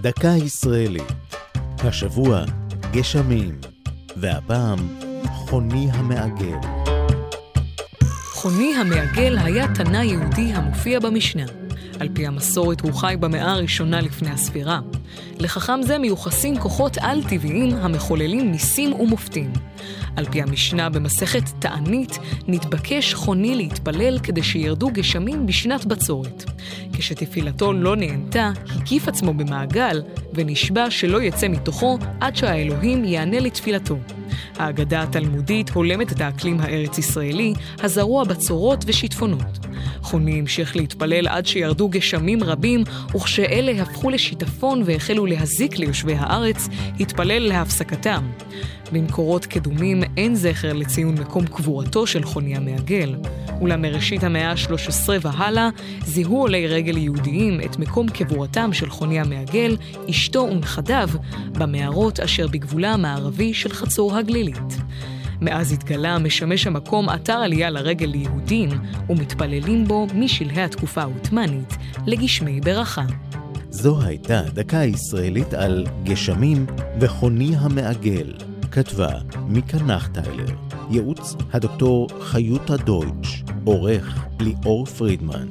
דקה ישראלית. השבוע גשמים, והפעם חוני המעגל. חוני המעגל היה תנא יהודי המופיע במשנה. על פי המסורת הוא חי במאה הראשונה לפני הספירה. לחכם זה מיוחסים כוחות על-טבעיים המחוללים ניסים ומופתים. על פי המשנה במסכת תענית, נתבקש חוני להתפלל כדי שירדו גשמים בשנת בצורת. כשתפילתו לא נענתה, הקיף עצמו במעגל, ונשבע שלא יצא מתוכו עד שהאלוהים יענה לתפילתו. האגדה התלמודית הולמת את האקלים הארץ-ישראלי, הזרוע בצורות ושיטפונות. חוני המשיך להתפלל עד שירדו גשמים רבים, וכשאלה הפכו לשיטפון והחלו להזיק ליושבי הארץ, התפלל להפסקתם. במקורות קדומים אין זכר לציון מקום קבורתו של חוני המעגל, אולם מראשית המאה ה-13 והלאה זיהו עולי רגל יהודיים את מקום קבורתם של חוני המעגל, אשתו ונכדיו, במערות אשר בגבולה המערבי של חצור הגלילית. מאז התגלה משמש המקום אתר עלייה לרגל ליהודים, ומתפללים בו משלהי התקופה העות'מאנית לגשמי ברכה. זו הייתה דקה ישראלית על גשמים וחוני המעגל. כתבה מיקה נחטיילר, ייעוץ הדוקטור חיותה דויטש, עורך ליאור פרידמן.